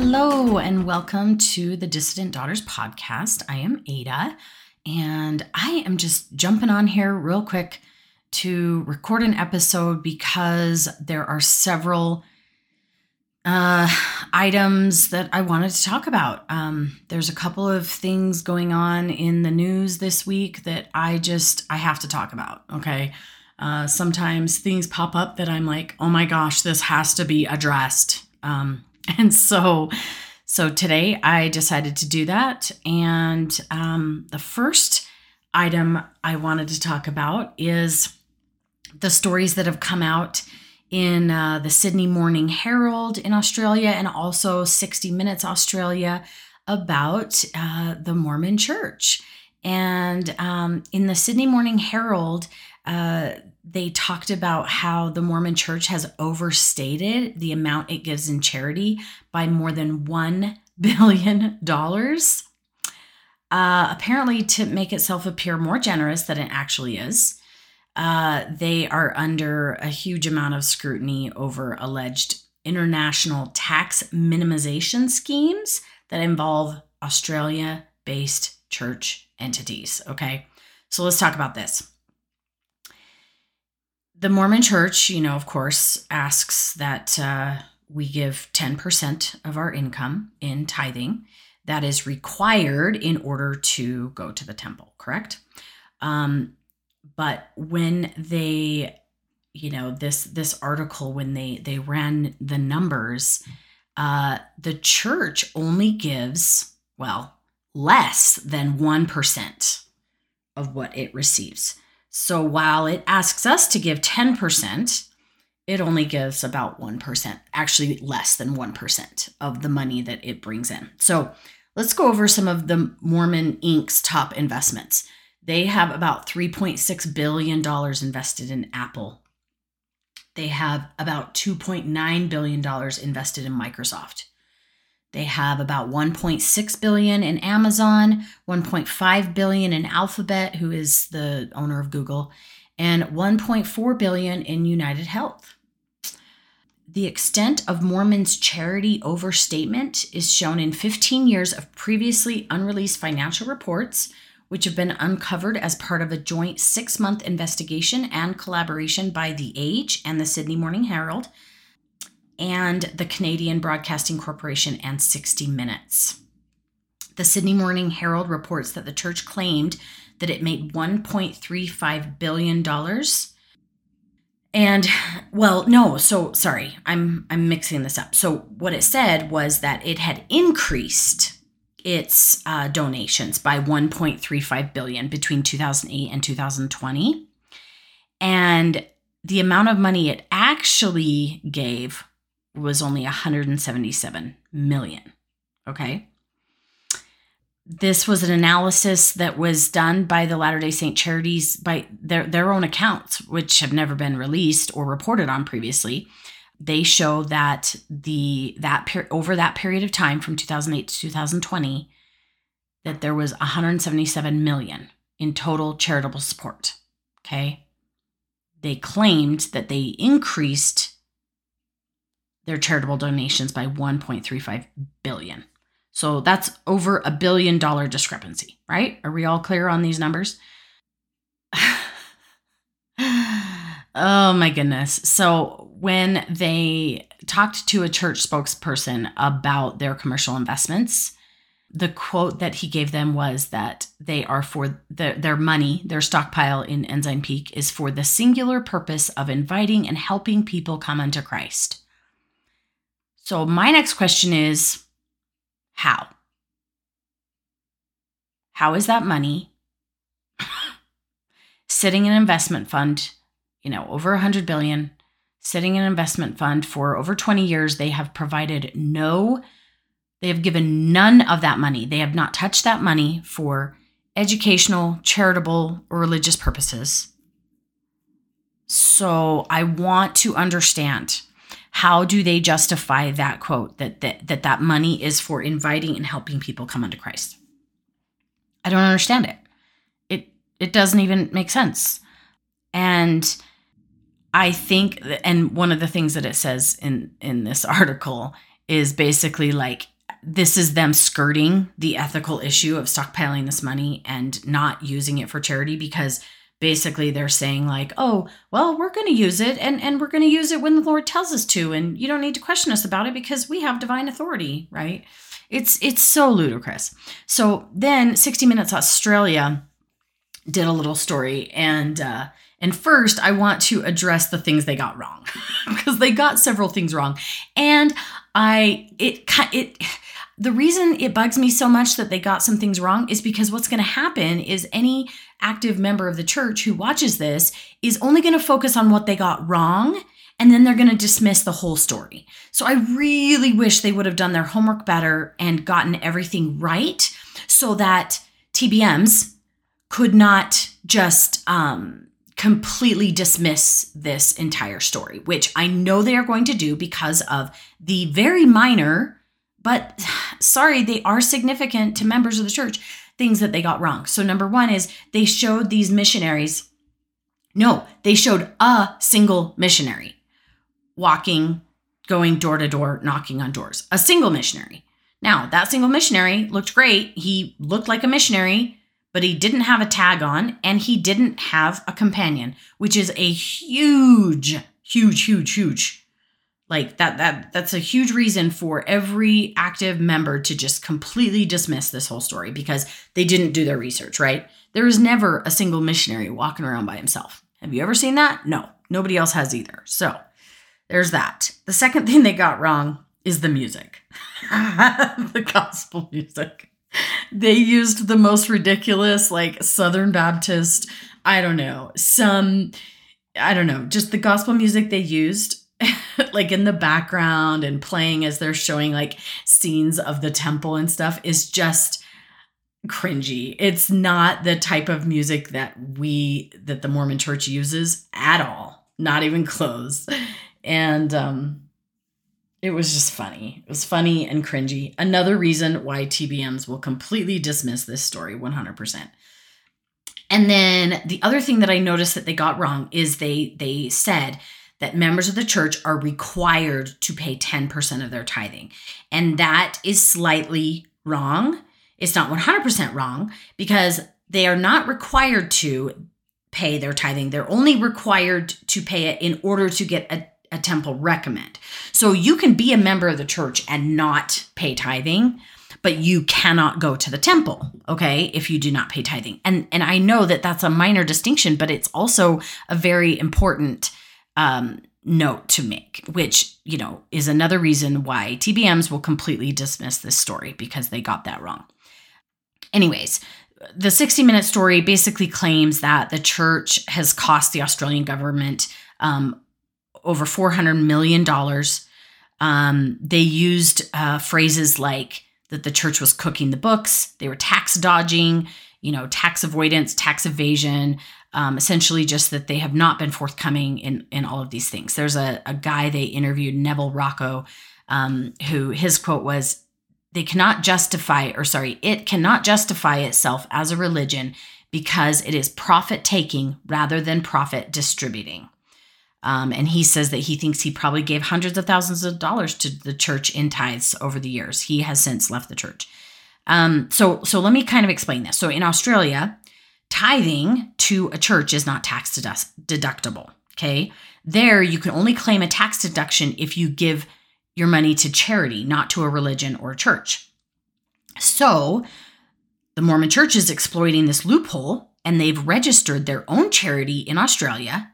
Hello, and welcome to the Dissident Daughters podcast. I am Ada, and I am just jumping on here real quick to record an episode because there are several uh, items that I wanted to talk about. Um, there's a couple of things going on in the news this week that I just I have to talk about. Okay. Uh, sometimes things pop up that I'm like, oh my gosh, this has to be addressed. Um, And so, so today I decided to do that. And um, the first item I wanted to talk about is the stories that have come out in uh, the Sydney Morning Herald in Australia and also 60 Minutes Australia about uh, the Mormon Church. And um, in the Sydney Morning Herald, uh, they talked about how the Mormon church has overstated the amount it gives in charity by more than $1 billion. Uh, apparently, to make itself appear more generous than it actually is. Uh, they are under a huge amount of scrutiny over alleged international tax minimization schemes that involve Australia based church entities. Okay, so let's talk about this the Mormon church, you know, of course, asks that uh, we give 10% of our income in tithing. That is required in order to go to the temple, correct? Um, but when they, you know, this this article when they they ran the numbers, uh, the church only gives well less than one percent of what it receives. So while it asks us to give 10%, it only gives about 1%, actually less than 1% of the money that it brings in. So let's go over some of the Mormon Inc.'s top investments. They have about $3.6 billion invested in Apple. They have about $2.9 billion invested in Microsoft. They have about 1.6 billion in Amazon, 1.5 billion in Alphabet, who is the owner of Google, and 1.4 billion in United Health. The extent of Mormon's charity overstatement is shown in 15 years of previously unreleased financial reports, which have been uncovered as part of a joint six month investigation and collaboration by The Age and the Sydney Morning Herald and the Canadian Broadcasting Corporation and 60 Minutes. The Sydney Morning Herald reports that the church claimed that it made $1.35 billion. And well, no, so sorry, I'm I'm mixing this up. So what it said was that it had increased its uh, donations by 1.35 billion between 2008 and 2020, and the amount of money it actually gave was only 177 million. Okay. This was an analysis that was done by the Latter day Saint Charities by their, their own accounts, which have never been released or reported on previously. They show that the that per, over that period of time from 2008 to 2020 that there was 177 million in total charitable support. Okay. They claimed that they increased their charitable donations by 1.35 billion. So that's over a billion dollar discrepancy, right? Are we all clear on these numbers? oh my goodness. So when they talked to a church spokesperson about their commercial investments, the quote that he gave them was that they are for the, their money, their stockpile in Ensign Peak is for the singular purpose of inviting and helping people come unto Christ. So, my next question is how? How is that money sitting in an investment fund, you know, over 100 billion, sitting in an investment fund for over 20 years? They have provided no, they have given none of that money. They have not touched that money for educational, charitable, or religious purposes. So, I want to understand how do they justify that quote that that that, that money is for inviting and helping people come unto Christ? I don't understand it. It it doesn't even make sense. And I think and one of the things that it says in in this article is basically like this is them skirting the ethical issue of stockpiling this money and not using it for charity because basically they're saying like oh well we're going to use it and and we're going to use it when the lord tells us to and you don't need to question us about it because we have divine authority right? It's it's so ludicrous. So then 60 minutes australia did a little story and uh and first i want to address the things they got wrong because they got several things wrong. And i it it the reason it bugs me so much that they got some things wrong is because what's going to happen is any active member of the church who watches this is only going to focus on what they got wrong and then they're going to dismiss the whole story. So I really wish they would have done their homework better and gotten everything right so that TBMs could not just um, completely dismiss this entire story, which I know they are going to do because of the very minor but sorry, they are significant to members of the church, things that they got wrong. So, number one is they showed these missionaries, no, they showed a single missionary walking, going door to door, knocking on doors, a single missionary. Now, that single missionary looked great. He looked like a missionary, but he didn't have a tag on and he didn't have a companion, which is a huge, huge, huge, huge like that that that's a huge reason for every active member to just completely dismiss this whole story because they didn't do their research right? There is never a single missionary walking around by himself. Have you ever seen that? No nobody else has either. So there's that. The second thing they got wrong is the music. The gospel music. They used the most ridiculous like southern baptist i don't know some i don't know just the gospel music they used like in the background and playing as they're showing like scenes of the temple and stuff is just cringy. It's not the type of music that we that the Mormon church uses at all. Not even close. And um it was just funny. It was funny and cringy. Another reason why TBMs will completely dismiss this story 100%. And then the other thing that I noticed that they got wrong is they they said that members of the church are required to pay 10% of their tithing. And that is slightly wrong. It's not 100% wrong because they are not required to pay their tithing. They're only required to pay it in order to get a, a temple recommend. So you can be a member of the church and not pay tithing, but you cannot go to the temple, okay, if you do not pay tithing. And and I know that that's a minor distinction, but it's also a very important um, note to make, which, you know, is another reason why TBMs will completely dismiss this story because they got that wrong. Anyways, the 60 minute story basically claims that the church has cost the Australian government um, over $400 million. Um, they used uh, phrases like that the church was cooking the books, they were tax dodging, you know, tax avoidance, tax evasion, um, essentially just that they have not been forthcoming in in all of these things. There's a, a guy they interviewed, Neville Rochow, um, who his quote was, "They cannot justify, or sorry, it cannot justify itself as a religion because it is profit taking rather than profit distributing." Um, and he says that he thinks he probably gave hundreds of thousands of dollars to the church in tithes over the years. He has since left the church. Um, so, so let me kind of explain this. So, in Australia, tithing to a church is not tax deductible. Okay. There, you can only claim a tax deduction if you give your money to charity, not to a religion or a church. So, the Mormon church is exploiting this loophole and they've registered their own charity in Australia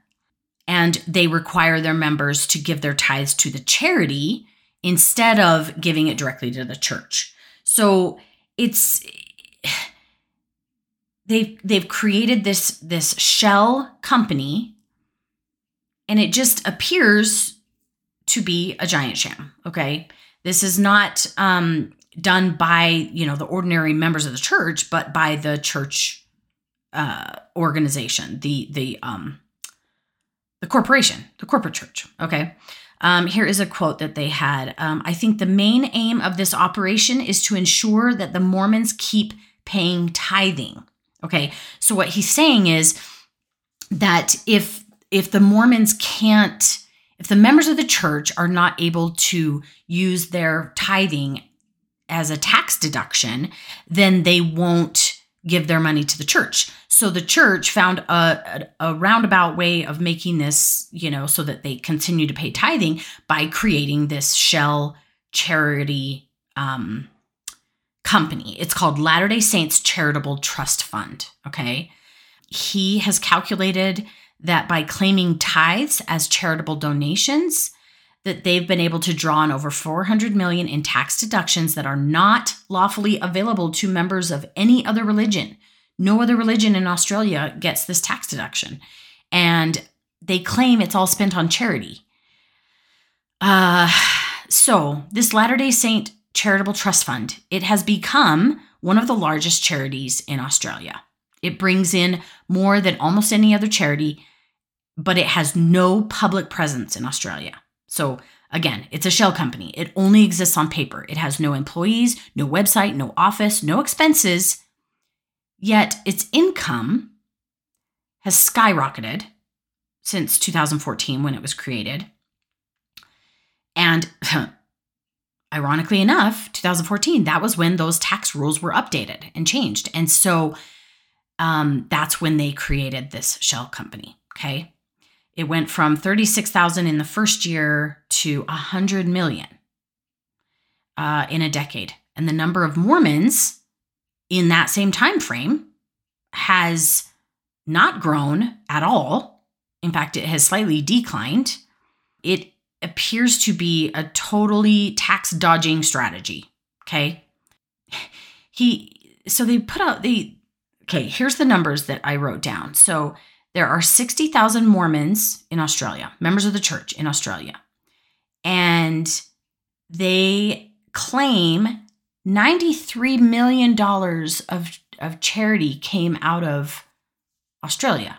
and they require their members to give their tithes to the charity instead of giving it directly to the church. So, it's they've they've created this this shell company and it just appears to be a giant sham okay? This is not um, done by you know the ordinary members of the church but by the church uh, organization the the um the corporation the corporate church okay? Um, here is a quote that they had. Um, i think the main aim of this operation is to ensure that the mormons keep paying tithing Okay. So what he's saying is that if if the Mormons can't if the members of the church are not able to use their tithing as a tax deduction, then they won't give their money to the church. So the church found a, a, a, roundabout way of making this, you know, so that they continue to pay tithing by creating this shell charity um, company. It's called Latter day Saints Charitable Trust Fund. Okay. He has calculated that by claiming tithes as charitable donations, that they've been able to draw on over 400 million in tax deductions that are not lawfully available to members of any other religion. No other religion in Australia gets this tax deduction. And they claim it's all spent on charity. Uh, so, this Latter day Saint Charitable Trust Fund, it has become one of the largest charities in Australia. It brings in more than almost any other charity, but it has no public presence in Australia. So again, it's a shell company. It only exists on paper. It has no employees, no website, no office, no expenses. Yet its income has skyrocketed since 2014 when it was created. And ironically enough, 2014, that was when those tax rules were updated and changed. And so um, that's when they created this shell company. Okay. It went from 36,000 in the first year to 100 million uh, in a decade. And the number of Mormons in that same time frame has not grown at all. In fact, it has slightly declined. It appears to be a totally tax dodging strategy. Okay. He so they put out the okay, here's the numbers that I wrote down. So there are 60,000 Mormons in Australia, members of the church in Australia. And they claim $93 million of, of charity came out of Australia.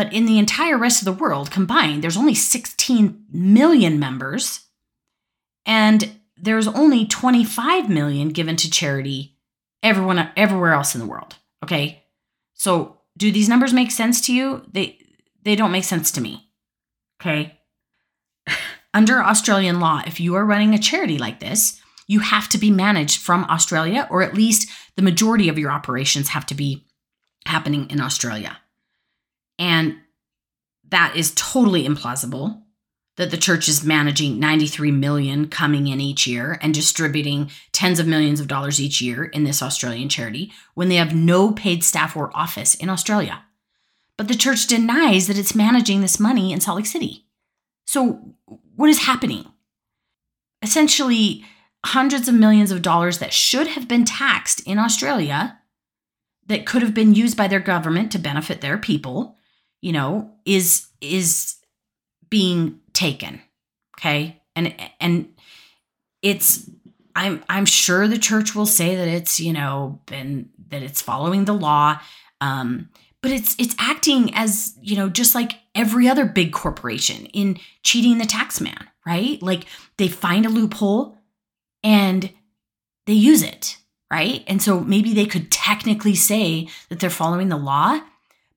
But in the entire rest of the world combined, there's only 16 million members, and there's only 25 million given to charity everyone everywhere else in the world. Okay. So do these numbers make sense to you? They they don't make sense to me. Okay? Under Australian law, if you are running a charity like this, you have to be managed from Australia or at least the majority of your operations have to be happening in Australia. And that is totally implausible that the church is managing 93 million coming in each year and distributing tens of millions of dollars each year in this Australian charity when they have no paid staff or office in Australia. But the church denies that it's managing this money in Salt Lake City. So, what is happening? Essentially, hundreds of millions of dollars that should have been taxed in Australia that could have been used by their government to benefit their people, you know, is is being taken. Okay? And and it's I'm I'm sure the church will say that it's, you know, been that it's following the law. Um, but it's it's acting as, you know, just like every other big corporation in cheating the tax man, right? Like they find a loophole and they use it, right? And so maybe they could technically say that they're following the law,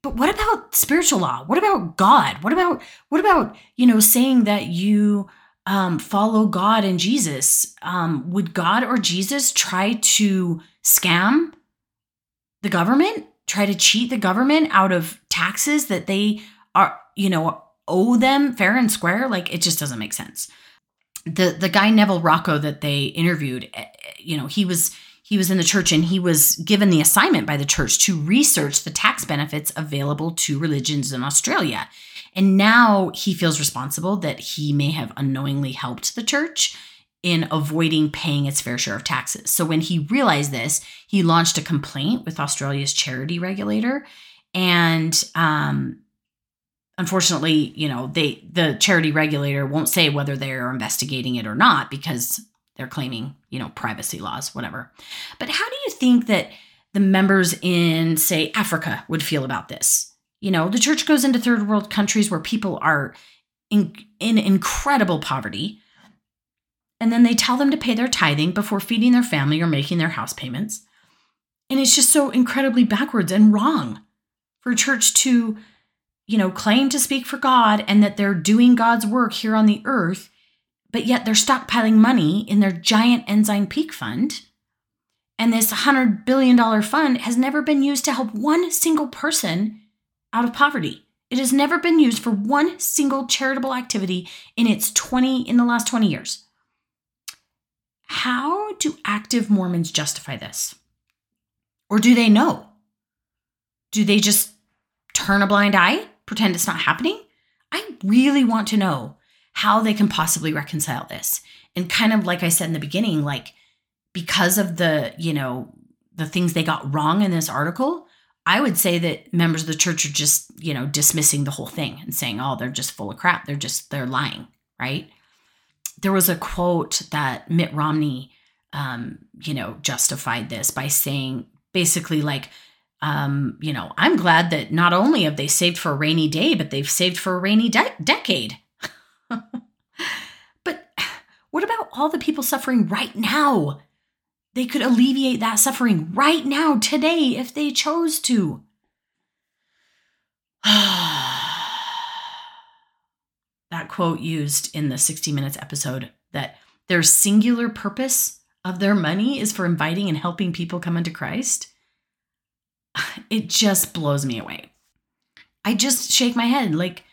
but what about spiritual law? What about God? What about what about you know saying that you um, follow God and Jesus? Um, would God or Jesus try to scam the government? Try to cheat the government out of taxes that they are you know owe them fair and square? Like it just doesn't make sense. The the guy Neville Rochow that they interviewed, eh, eh, you know, he was he was in the church and he was given the assignment by the church to research the tax benefits available to religions in Australia. And now he feels responsible that he may have unknowingly helped the church in avoiding paying its fair share of taxes. So when he realized this, he launched a complaint with Australia's charity regulator. And um, unfortunately, you know, they the charity regulator won't say whether they're investigating it or not because they're claiming, you know, privacy laws, whatever. But how do you think that the members in, say, Africa would feel about this? You know, the church goes into third world countries where people are in, in incredible poverty. And then they tell them to pay their tithing before feeding their family or making their house payments. And it's just so incredibly backwards and wrong for a church to you know, claim to speak for God and that they're doing God's work here on the earth, but yet they're stockpiling money in their giant Ensign Peak fund. And this $100 billion fund has never been used to help one single person out of poverty. It has never been used for one single charitable activity in its 20 in the last 20 years. How do active Mormons justify this? Or do they know? Do they just turn a blind eye? pretend it's not happening? I really want to know how they can possibly reconcile this. And kind of like I said in the beginning, like because of the, you know, the things they got wrong in this article, I would say that members of the church are just, you know, dismissing the whole thing and saying, oh, they're just full of crap. They're just, they're lying, right? There was a quote that Mitt Romney, um, you know, justified this by saying basically, like, um, you know, I'm glad that not only have they saved for a rainy day, but they've saved for a rainy de- decade. But what about all the people suffering right now? They could alleviate that suffering right now, today, if they chose to. that quote used in the 60 Minutes episode that their singular purpose of their money is for inviting and helping people come into Christ it just blows me away. I just shake my head like,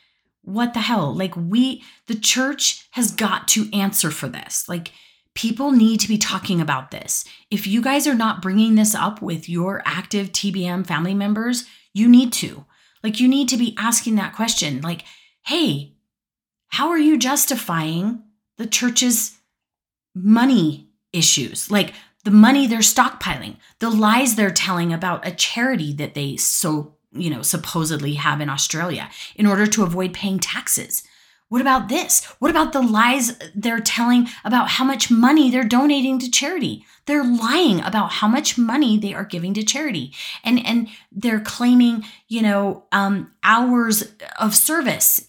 what the hell? Like, we, the church has got to answer for this. Like, people need to be talking about this. If you guys are not bringing this up with your active TBM family members, you need to. Like, you need to be asking that question like, hey, how are you justifying the church's money issues? Like, the money they're stockpiling, the lies they're telling about a charity that they so, you know, supposedly have in Australia in order to avoid paying taxes. What about this? What about the lies they're telling about how much money they're donating to charity? They're lying about how much money they are giving to charity. And and they're claiming, you know, um, hours of service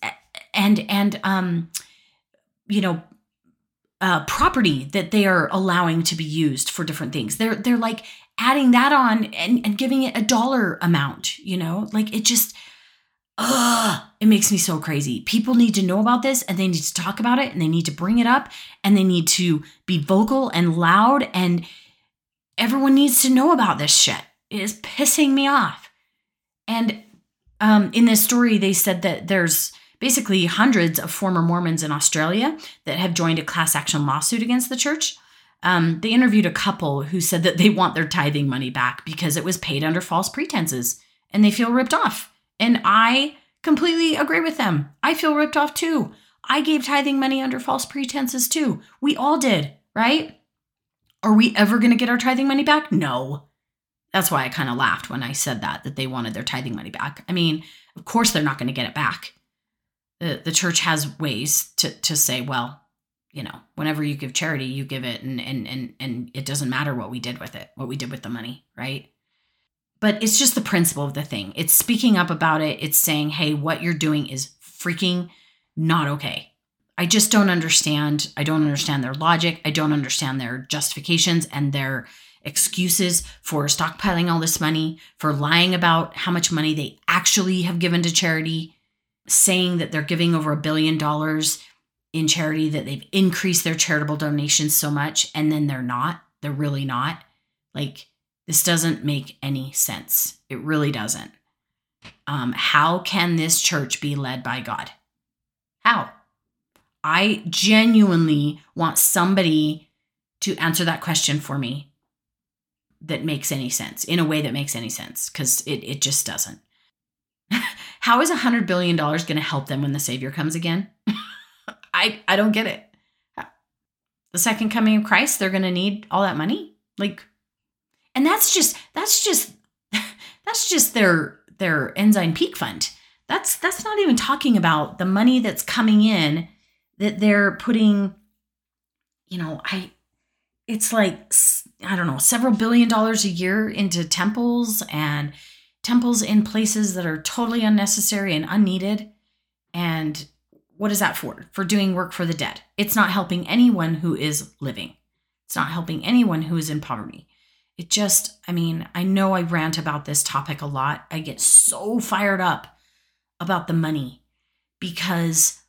and and um, you know, uh, property that they are allowing to be used for different things. They're they're like adding that on and, and giving it a dollar amount, you know? Like it just ugh, it makes me so crazy. People need to know about this and they need to talk about it and they need to bring it up and they need to be vocal and loud and everyone needs to know about this shit. It is pissing me off. And um, in this story, they said that there's basically hundreds of former Mormons in Australia that have joined a class action lawsuit against the church. Um, they interviewed a couple who said that they want their tithing money back because it was paid under false pretenses and they feel ripped off. And I completely agree with them. I feel ripped off too. I gave tithing money under false pretenses too. We all did, right? Are we ever going to get our tithing money back? No. That's why I kind of laughed when I said that, that they wanted their tithing money back. I mean, of course they're not going to get it back the, the church has ways to to say, well, you know, whenever you give charity, you give it and and and and it doesn't matter what we did with it, what we did with the money, right? But it's just the principle of the thing. It's speaking up about it. It's saying, "Hey, what you're doing is freaking not okay." I just don't understand. I don't understand their logic. I don't understand their justifications and their excuses for stockpiling all this money, for lying about how much money they actually have given to charity saying that they're giving over a billion dollars in charity, that they've increased their charitable donations so much, and then they're not. They're really not. Like, this doesn't make any sense. It really doesn't. Um, how can this church be led by God? How? I genuinely want somebody to answer that question for me that makes any sense in a way that makes any sense because it, it just doesn't. How is a hundred billion dollars going to help them when the Savior comes again? I I don't get it. The second coming of Christ, they're going to need all that money, like, and that's just that's just that's just their their Ensign Peak Fund. That's that's not even talking about the money that's coming in that they're putting. You know, I it's like I don't know, several billion dollars a year into temples and temples in places that are totally unnecessary and unneeded. And what is that for? For doing work for the dead. It's not helping anyone who is living, it's not helping anyone who is in poverty. It just, I mean, I know I rant about this topic a lot. I get so fired up about the money because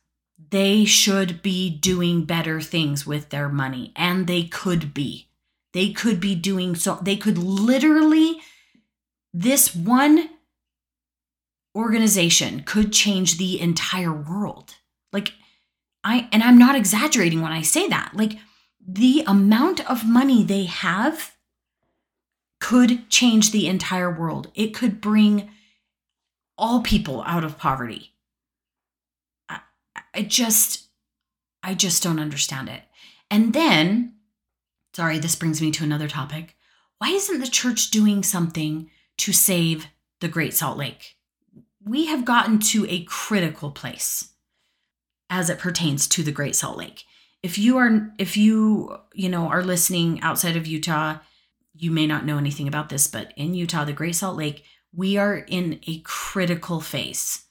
they should be doing better things with their money and they could be. They could be doing so, they could literally, this one organization could change the entire world. Like, I, and I'm not exaggerating when I say that. Like, the amount of money they have could change the entire world. It could bring all people out of poverty. I, I just, I just don't understand it. And then, sorry, this brings me to another topic. Why isn't the church doing something to save the Great Salt Lake? We have gotten to a critical place as it pertains to the Great Salt Lake. If you are if you, you know, are listening outside of Utah, you may not know anything about this, but in Utah, the Great Salt Lake, we are in a critical phase.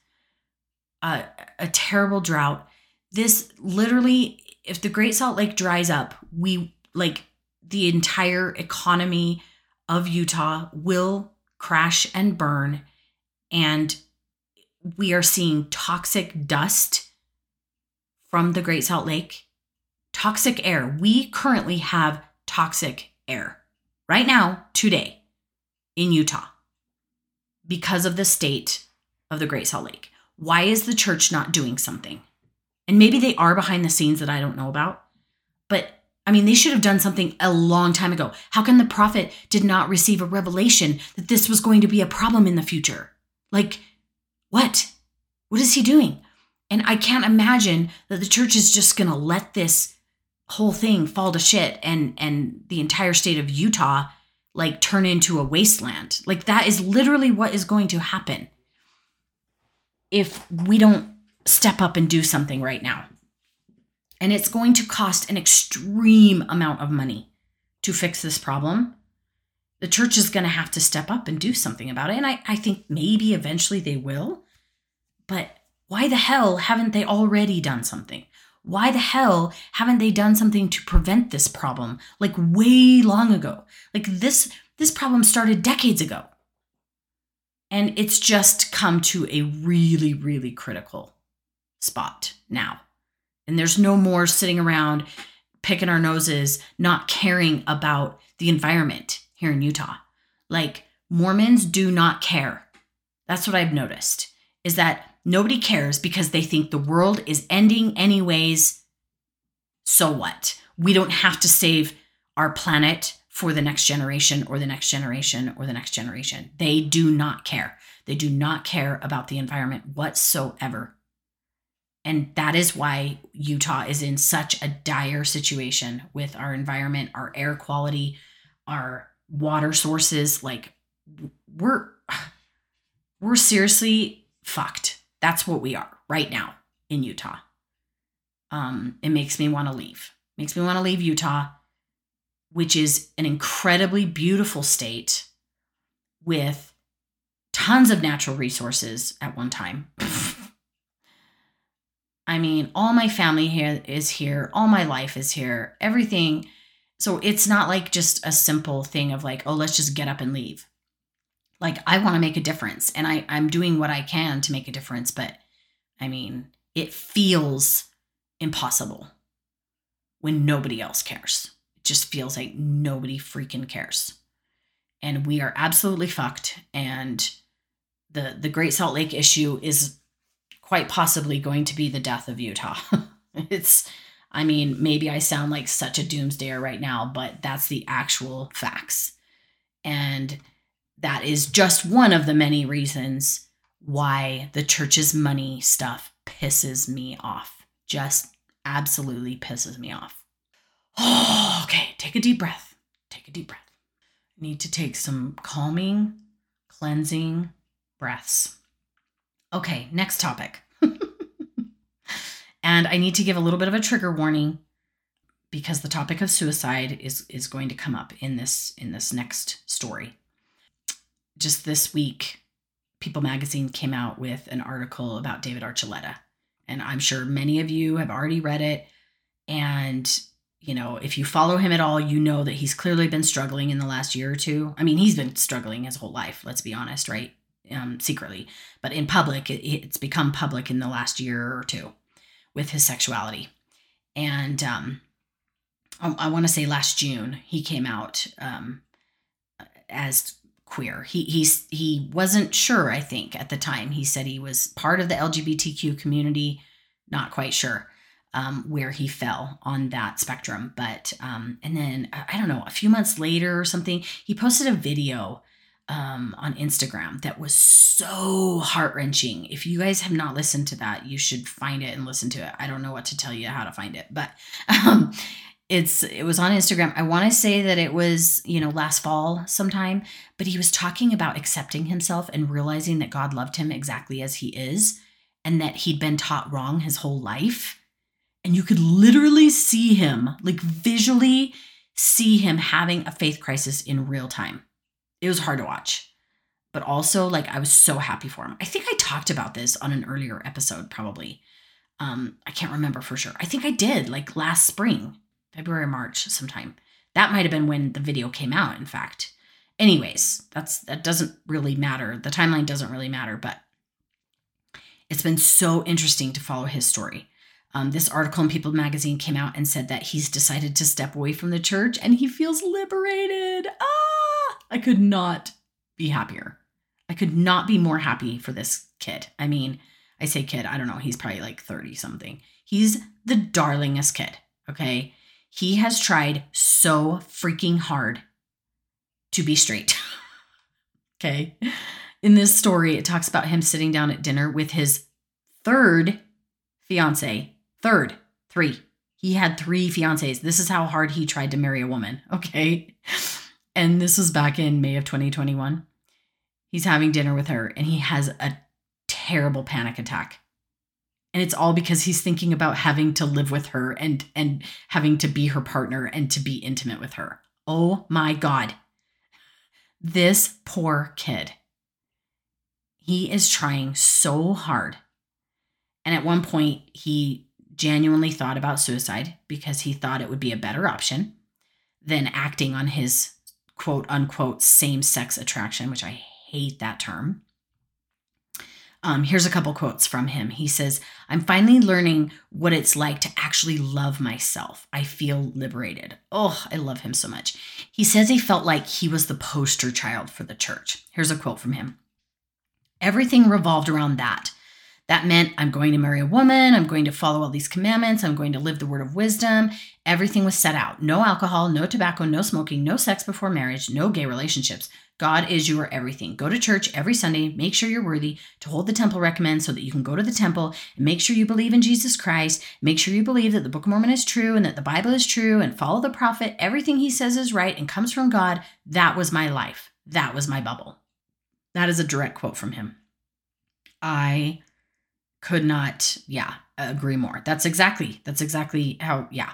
Uh, a terrible drought. This literally if the Great Salt Lake dries up, we like the entire economy of Utah will crash and burn and we are seeing toxic dust from the Great Salt Lake, toxic air. We currently have toxic air right now, today, in Utah, because of the state of the Great Salt Lake. Why is the church not doing something? And maybe they are behind the scenes that I don't know about, but I mean, they should have done something a long time ago. How come the prophet did not receive a revelation that this was going to be a problem in the future? Like, what? What is he doing? And I can't imagine that the church is just going to let this whole thing fall to shit and and the entire state of Utah like turn into a wasteland. Like that is literally what is going to happen if we don't step up and do something right now. And it's going to cost an extreme amount of money to fix this problem. The church is going to have to step up and do something about it. And I, I think maybe eventually they will. But why the hell haven't they already done something? Why the hell haven't they done something to prevent this problem like way long ago? Like this this problem started decades ago. And it's just come to a really really critical spot now. And there's no more sitting around picking our noses, not caring about the environment here in Utah. Like Mormons do not care. That's what I've noticed is that Nobody cares because they think the world is ending anyways. So what? We don't have to save our planet for the next generation or the next generation or the next generation. They do not care. They do not care about the environment whatsoever. And that is why Utah is in such a dire situation with our environment, our air quality, our water sources. Like we're we're seriously fucked. That's what we are right now in Utah. Um, it makes me want to leave. Makes me want to leave Utah, which is an incredibly beautiful state with tons of natural resources at one time. I mean, all my family here is here, all my life is here, everything. So it's not like just a simple thing of like, oh, let's just get up and leave like I want to make a difference and I, I'm doing what I can to make a difference, but I mean, it feels impossible when nobody else cares. It just feels like nobody freaking cares. And we are absolutely fucked. And the the Great Salt Lake issue is quite possibly going to be the death of Utah. it's I mean, maybe I sound like such a doomsdayer right now, but that's the actual facts. And that is just one of the many reasons why the church's money stuff pisses me off. Just absolutely pisses me off. Oh, okay, take a deep breath. Take a deep breath. Need to take some calming, cleansing breaths. Okay, next topic. and I need to give a little bit of a trigger warning because the topic of suicide is is going to come up in this in this next story just this week, People Magazine came out with an article about David Archuleta. And I'm sure many of you have already read it. And, you know, if you follow him at all, you know that he's clearly been struggling in the last year or two. I mean, he's been struggling his whole life, let's be honest, right? um, secretly, but in public, it, it's become public in the last year or two with his sexuality. And um, I, I want to say last June he came out um, as queer. He he's he wasn't sure. I think at the time he said he was part of the LGBTQ community. Not quite sure um, where he fell on that spectrum, but um, and then I don't know. A few months later or something, he posted a video um, on Instagram that was so heart wrenching. If you guys have not listened to that, you should find it and listen to it. I don't know what to tell you how to find it, but um, it's it was on Instagram. I want to say that it was you know last fall sometime, but he was talking about accepting himself and realizing that God loved him exactly as he is, and that he'd been taught wrong his whole life. And you could literally see him, like visually see him having a faith crisis in real time. It was hard to watch but also like i was so happy for him. I think i talked about this on an earlier episode probably. Um i can't remember for sure. I think i did like last spring february march sometime that might have been when the video came out in fact anyways that's that doesn't really matter the timeline doesn't really matter but it's been so interesting to follow his story um, this article in People magazine came out and said that he's decided to step away from the church and he feels liberated. Ah! I could not be happier. I could not be more happy for this kid. I mean, I say kid, I don't know, he's probably like 30 something. He's the darlingest kid, okay? He has tried so freaking hard to be straight. okay? In this story, it talks about him sitting down at dinner with his third fiance. Third, three. He had three fiancés. This is how hard he tried to marry a woman, okay? and this was back in May of 2021. He's having dinner with her and he has a terrible panic attack. And it's all because he's thinking about having to live with her and and having to be her partner and to be intimate with her. Oh my god. This poor kid. He is trying so hard. And at one point he genuinely thought about suicide because he thought it would be a better option than acting on his quote unquote same sex attraction, which I hate that term. Um, here's a couple quotes from him. He says, I'm finally learning what it's like to actually love myself. I feel liberated. Oh, I love him so much. He says he felt like he was the poster child for the church. Here's a quote from him Everything revolved around that. That meant I'm going to marry a woman, I'm going to follow all these commandments, I'm going to live the word of wisdom. Everything was set out no alcohol, no tobacco, no smoking, no sex before marriage, no gay relationships. God is your everything. Go to church every Sunday. Make sure you're worthy to hold the temple recommend so that you can go to the temple and make sure you believe in Jesus Christ. Make sure you believe that the Book of Mormon is true and that the Bible is true and follow the prophet. Everything he says is right and comes from God. That was my life. That was my bubble. That is a direct quote from him. I could not, yeah, agree more. That's exactly, that's exactly how, yeah.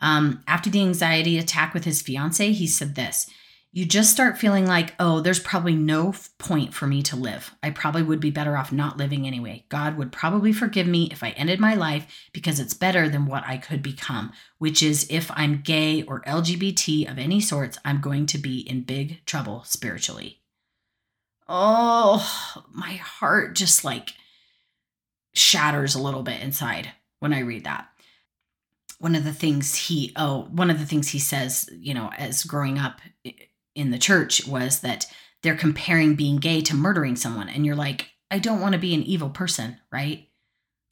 Um, after the anxiety attack with his fiance, he said this You just start feeling like, oh, there's probably no point for me to live. I probably would be better off not living anyway. God would probably forgive me if I ended my life because it's better than what I could become, which is if I'm gay or LGBT of any sorts, I'm going to be in big trouble spiritually. Oh, my heart just like shatters a little bit inside when I read that. One of the things he oh, one of the things he says, you know, as growing up in the church was that they're comparing being gay to murdering someone and you're like, I don't want to be an evil person, right?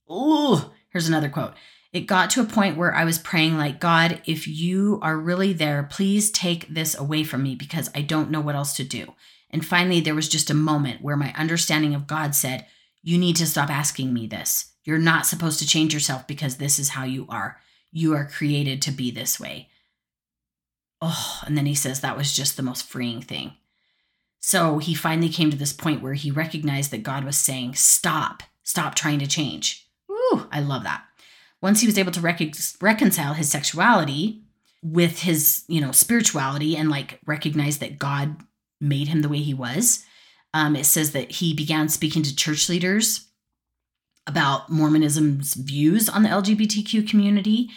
Oh, here's another quote. It got to a point where I was praying like, God, if you are really there, please take this away from me because I don't know what else to do. And finally, there was just a moment where my understanding of God said, you need to stop asking me this. You're not supposed to change yourself because this is how you are. You are created to be this way. Oh, and then he says that was just the most freeing thing. So he finally came to this point where he recognized that God was saying, Stop, stop trying to change. Ooh, I love that. Once he was able to rec- reconcile his sexuality with his, you know, spirituality and like recognize that God made him the way he was, um, it says that he began speaking to church leaders about Mormonism's views on the LGBTQ community.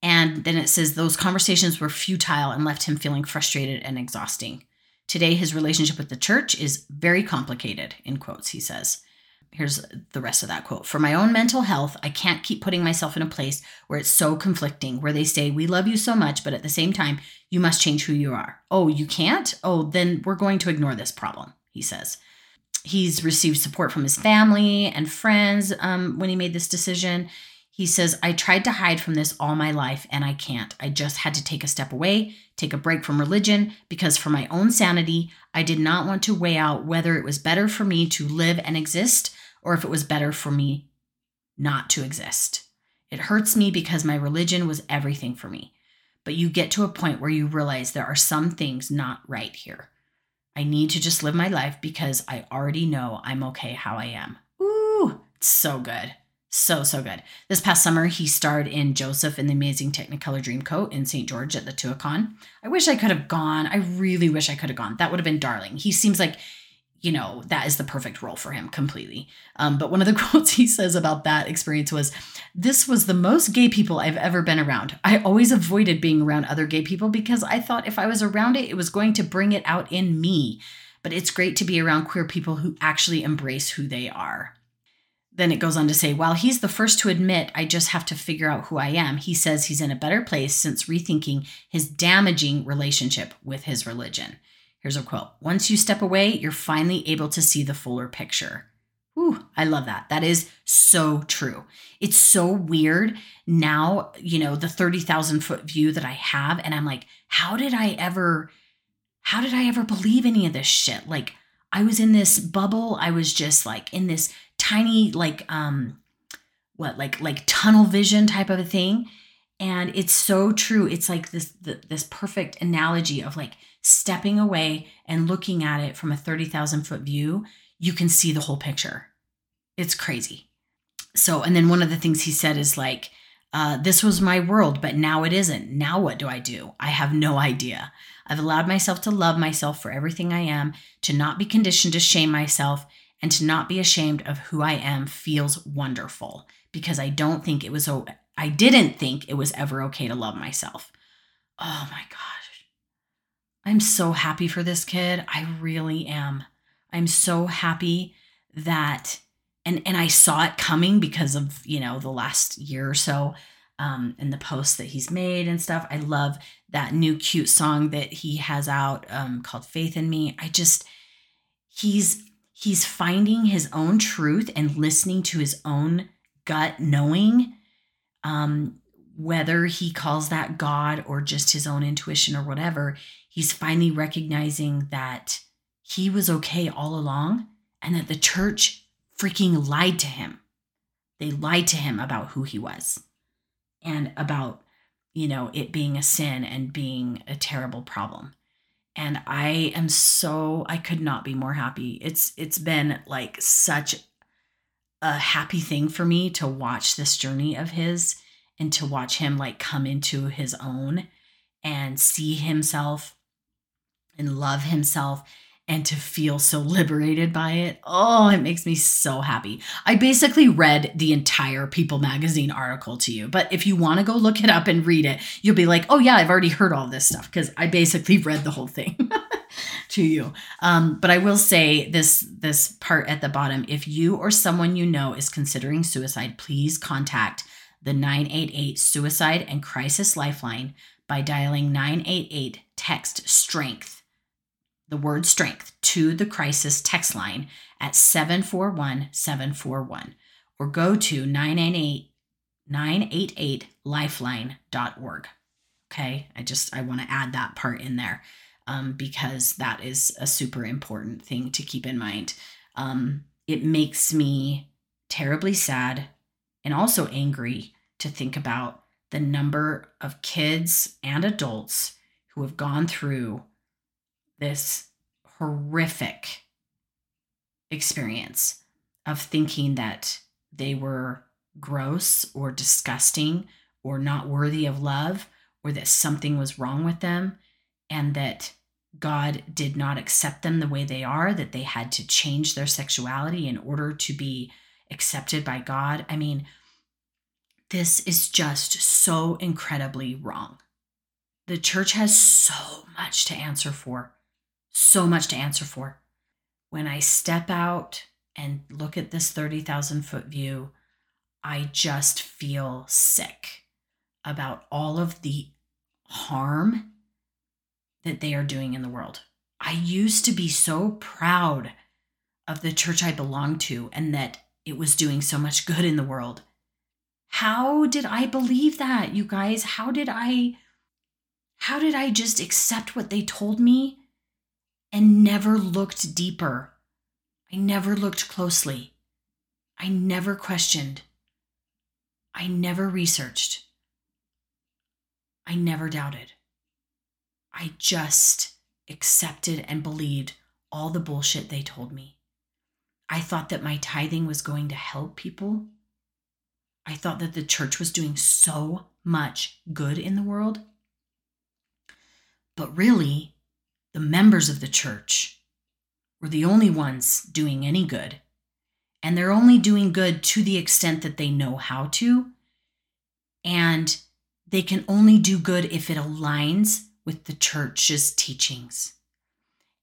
And then it says those conversations were futile and left him feeling frustrated and exhausting Today, his relationship with the church is very complicated, in quotes, he says. Here's the rest of that quote. For my own mental health, I can't keep putting myself in a place where it's so conflicting, where they say, We love you so much, but at the same time, you must change who you are. Oh, you can't? Oh, then we're going to ignore this problem, he says. He's received support from his family and friends um, when he made this decision. He says, I tried to hide from this all my life and I can't. I just had to take a step away, take a break from religion, because for my own sanity, I did not want to weigh out whether it was better for me to live and exist or if it was better for me not to exist. It hurts me because my religion was everything for me. But you get to a point where you realize there are some things not right here. I need to just live my life because I already know I'm okay how I am. Ooh, so good. So, so good. This past summer, he starred in Joseph in the Amazing Technicolor Dreamcoat in St. George at the Tuacahn. I wish I could have gone. I really wish I could have gone. That would have been darling. He seems like, you know, that is the perfect role for him completely. Um, but one of the quotes he says about that experience was This was the most gay people I've ever been around. I always avoided being around other gay people because I thought if I was around it, it was going to bring it out in me. But it's great to be around queer people who actually embrace who they are then it goes on to say, while he's the first to admit, I just have to figure out who I am, he says he's in a better place since rethinking his damaging relationship with his religion. Here's a quote Once you step away, you're finally able to see the fuller picture. Ooh, I love that. That is so true. It's so weird now, you know, the 30,000 foot view that I have. And I'm like, how did I ever, how did I ever believe any of this shit? Like, I was in this bubble. I was just like in this tiny like um what like like tunnel vision type of a thing and it's so true it's like this the, this perfect analogy of like stepping away and looking at it from a 30,000 foot view you can see the whole picture. It's crazy. So and then one of the things he said is like uh, this was my world but now it isn't. Now what do i do? I have no idea. I've allowed myself to love myself for everything i am to not be conditioned to shame myself and to not be ashamed of who I am feels wonderful because I don't think it was I didn't think it was ever okay to love myself. Oh my gosh. I'm so happy for this kid. I really am. I'm so happy that and and I saw it coming because of, you know, the last year or so um and the posts that he's made and stuff. I love that new cute song that he has out um called Faith in Me. I just he's he's finding his own truth and listening to his own gut knowing um, whether he calls that god or just his own intuition or whatever he's finally recognizing that he was okay all along and that the church freaking lied to him they lied to him about who he was and about you know it being a sin and being a terrible problem and I am so I could not be more happy. It's it's been like such a happy thing for me to watch this journey of his and to watch him like come into his own and see himself and love himself and to feel so liberated by it. Oh, it makes me so happy. I basically read the entire People magazine article to you, but if you want to go look it up and read it, you'll be like, oh, yeah, I've already heard all this stuff because I basically read the whole thing. to you. Um, but I will say this this part at the bottom. If you or someone you know is considering suicide, please contact the 988 Suicide and Crisis Lifeline by dialing 988 text strength the word strength to the crisis text line at 741 741 or go to 988 988lifeline.org. Okay, I just I want to add that part in there um, because that is a super important thing to keep in mind. Um, it makes me terribly sad and also angry to think about the number of kids and adults who have gone through this horrific experience of thinking that they were gross or disgusting or not worthy of love or that something was wrong with them and that God did not accept them the way they are, that they had to change their sexuality in order to be accepted by God. I mean, this is just so incredibly wrong. The church has so much to answer for so much to answer for. When I step out and look at this 30,000 foot view, I just feel sick about all of the harm that they are doing in the world. I used to be so proud of the church I belonged to and that it was doing so much good in the world. How did I believe that, you guys? How did I how did I just accept what they told me and never looked deeper? I never looked closely. I never questioned. I never researched. I never doubted. I just accepted and believed all the bullshit they told me. I thought that my tithing was going to help people. I thought that the church was doing so much good in the world. But really, the members of the church were the only ones doing any good. And they're only doing good to the extent that they know how to. And they can only do good if it aligns with the church's teachings.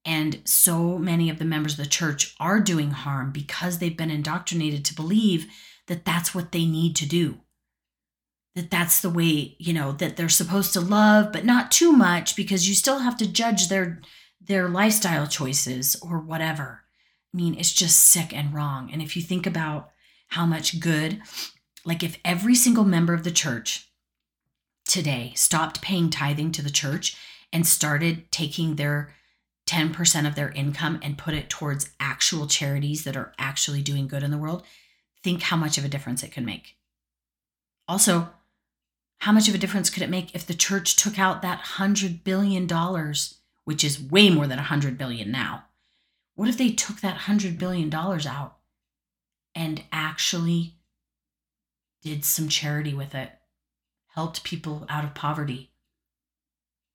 And so many of the members of the church are doing harm because they've been indoctrinated to believe that that's what they need to do. That that's the way, you know, that they're supposed to love, but not too much because you still have to judge their their lifestyle choices or whatever. I mean, it's just sick and wrong. And if you think about how much good, like if every single member of the church today stopped paying tithing to the church and started taking their 10% of their income and put it towards actual charities that are actually doing good in the world, think how much of a difference it could make. Also, how much of a difference could it make if the church took out that $100 billion, which is way more than 100 billion now? What if they took that $100 billion out and actually did some charity with it, helped people out of poverty?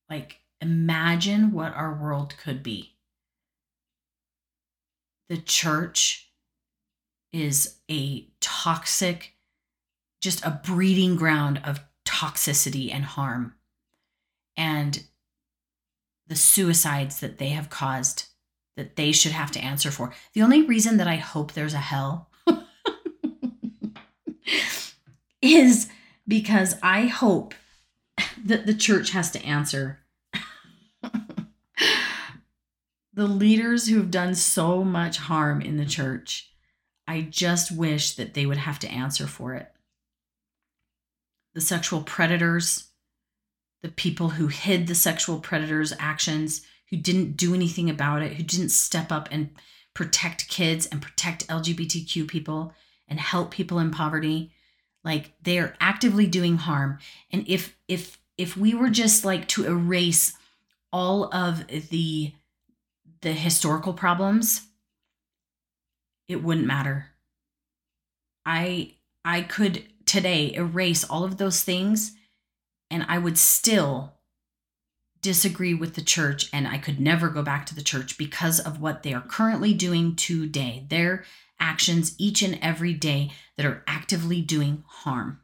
Like, Imagine what our world could be. The church is a toxic, just a breeding ground of toxicity and harm. And the suicides that they have caused that they should have to answer for. The only reason that I hope there's a hell is because I hope that the church has to answer the leaders who've done so much harm in the church, I just wish that they would have to answer for it. The sexual predators, the people who hid the sexual predators' actions, who didn't do anything about it, who didn't step up and protect kids and protect LGBTQ people and help people in poverty like they are actively doing harm and if if if we were just like to erase all of the the historical problems, it wouldn't matter. I I could today erase all of those things and I would still disagree with the church and I could never go back to the church because of what they are currently doing today. Their actions each and every day that are actively doing harm.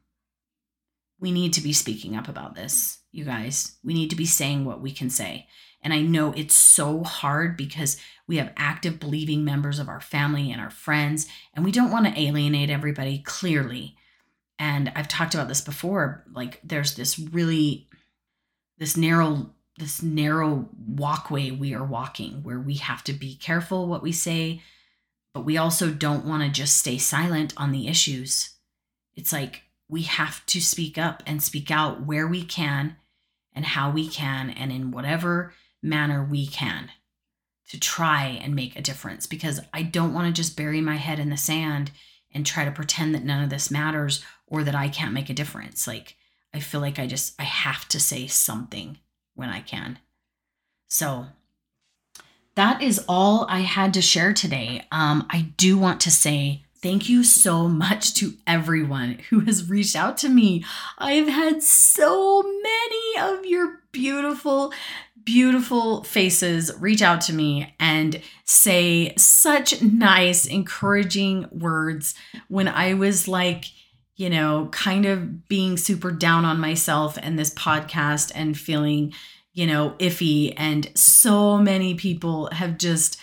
We need to be speaking up about this, you guys. We need to be saying what we can say. And I know it's so hard because we have active believing members of our family and our friends, and we don't want to alienate everybody clearly. And I've talked about this before. Like, there's this really, this narrow, this narrow walkway we are walking where we have to be careful what we say, but we also don't want to just stay silent on the issues. It's like we have to speak up and speak out where we can and how we can and in whatever manner we can to try and make a difference because I don't want to just bury my head in the sand and try to pretend that none of this matters or that I can't make a difference. Like I feel like I just I have to say something when I can. So that is all I had to share today. Um, I do want to say thank you so much to everyone who has reached out to me. I've had so many of your beautiful beautiful faces reach out to me and say such nice, encouraging words when I was like, you know, kind of being super down on myself and this podcast and feeling, you know, iffy. And so many people have just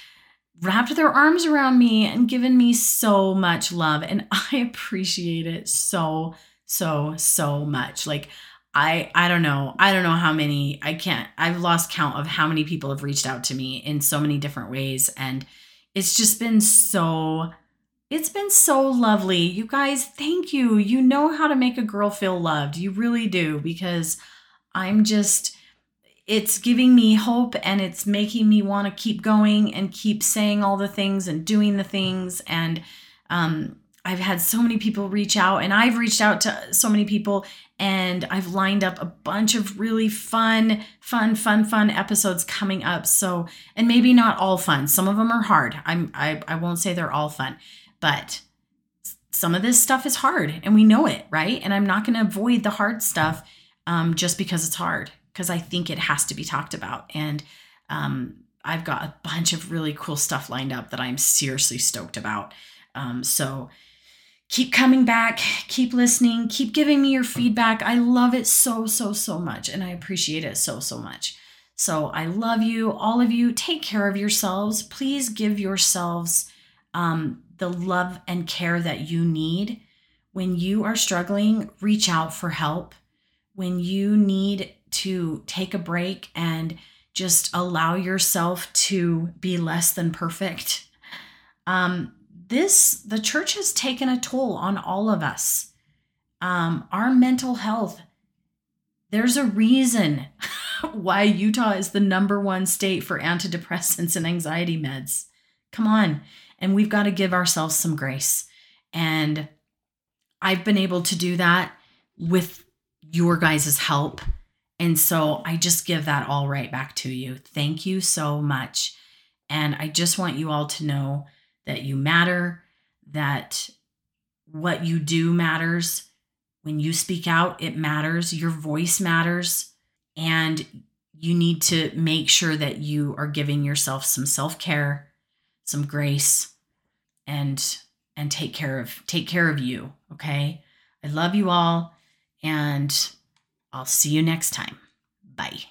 wrapped their arms around me and given me so much love. And I appreciate it so, so, so much. Like, I I don't know. I don't know how many. I can't. I've lost count of how many people have reached out to me in so many different ways and it's just been so it's been so lovely. You guys, thank you. You know how to make a girl feel loved. You really do because I'm just it's giving me hope and it's making me want to keep going and keep saying all the things and doing the things and um I've had so many people reach out and I've reached out to so many people and I've lined up a bunch of really fun, fun, fun, fun episodes coming up. So, and maybe not all fun. Some of them are hard. I'm I I won't say they're all fun, but some of this stuff is hard and we know it, right? And I'm not going to avoid the hard stuff um, just because it's hard because I think it has to be talked about. And um, I've got a bunch of really cool stuff lined up that I'm seriously stoked about. Um, so keep coming back, keep listening, keep giving me your feedback. I love it so, so, so much, and I appreciate it so, so much. So I love you, all of you. Take care of yourselves. Please give yourselves um, the love and care that you need. When you are struggling, reach out for help. When you need to take a break and just allow yourself to be less than perfect, um, this the church has taken a toll on all of us. Um, our mental health. There's a reason why utah is the number one state for antidepressants and anxiety meds. Come on. And we've got to give ourselves some grace. And i've been able to do that with your guys' help. And so i just give that all right back to you. Thank you so much. And i just want you all to know that you matter, that what you do matters. When you speak out, it matters. Your voice matters. And you need to make sure that you are giving yourself some self-care, some grace, and and take care of take care of you, okay? I love you all and I'll see you next time. Bye.